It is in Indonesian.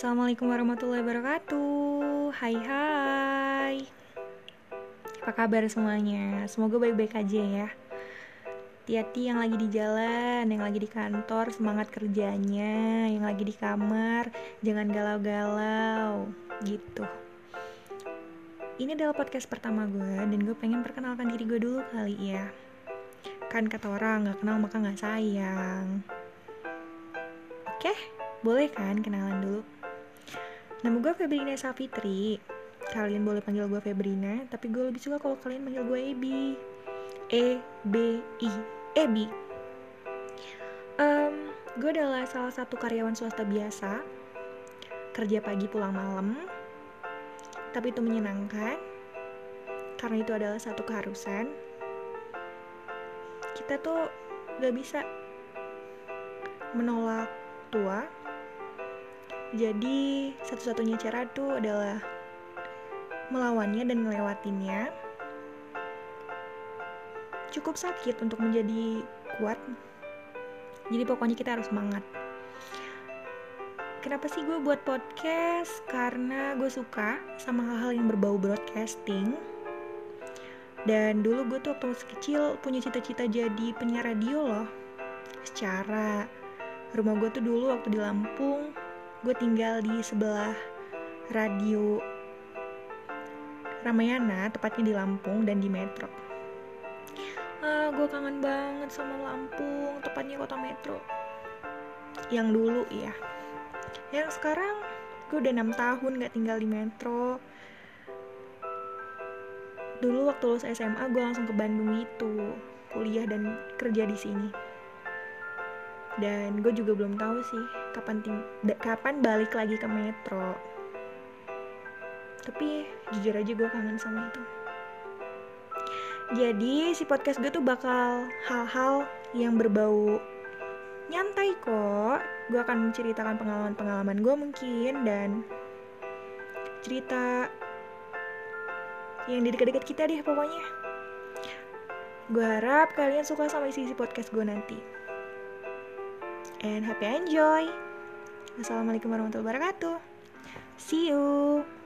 Assalamualaikum warahmatullahi wabarakatuh. Hai hai. Apa kabar semuanya? Semoga baik-baik aja ya. Hati-hati yang lagi di jalan, yang lagi di kantor, semangat kerjanya Yang lagi di kamar, jangan galau-galau Gitu. Ini adalah podcast pertama gue Dan gue pengen perkenalkan diri gue dulu kali ya. Kan kata orang, gak kenal maka gak sayang. Oke, boleh kan kenalan dulu? Nama gue Febrina Safitri. Kalian boleh panggil gue Febrina, tapi gue lebih suka kalau kalian panggil gue Ebi. E B I Ebi. Um, gue adalah salah satu karyawan swasta biasa. Kerja pagi pulang malam. Tapi itu menyenangkan. Karena itu adalah satu keharusan. Kita tuh gak bisa menolak tua jadi satu-satunya cara tuh adalah melawannya dan ngelewatinnya. Cukup sakit untuk menjadi kuat. Jadi pokoknya kita harus semangat. Kenapa sih gue buat podcast? Karena gue suka sama hal-hal yang berbau broadcasting. Dan dulu gue tuh waktu masih kecil punya cita-cita jadi penyiar radio loh. Secara rumah gue tuh dulu waktu di Lampung gue tinggal di sebelah radio Ramayana, tepatnya di Lampung dan di Metro. Ah, gue kangen banget sama Lampung, tepatnya kota Metro. Yang dulu ya. Yang sekarang gue udah enam tahun gak tinggal di Metro. Dulu waktu lulus SMA gue langsung ke Bandung itu, kuliah dan kerja di sini dan gue juga belum tahu sih kapan kapan balik lagi ke metro. Tapi jujur aja gue kangen sama itu. Jadi si podcast gue tuh bakal hal-hal yang berbau nyantai kok. Gue akan menceritakan pengalaman-pengalaman gue mungkin dan cerita yang di dekat-dekat kita deh pokoknya. Gue harap kalian suka sama isi-isi podcast gue nanti and happy enjoy. Wassalamualaikum warahmatullahi wabarakatuh. See you.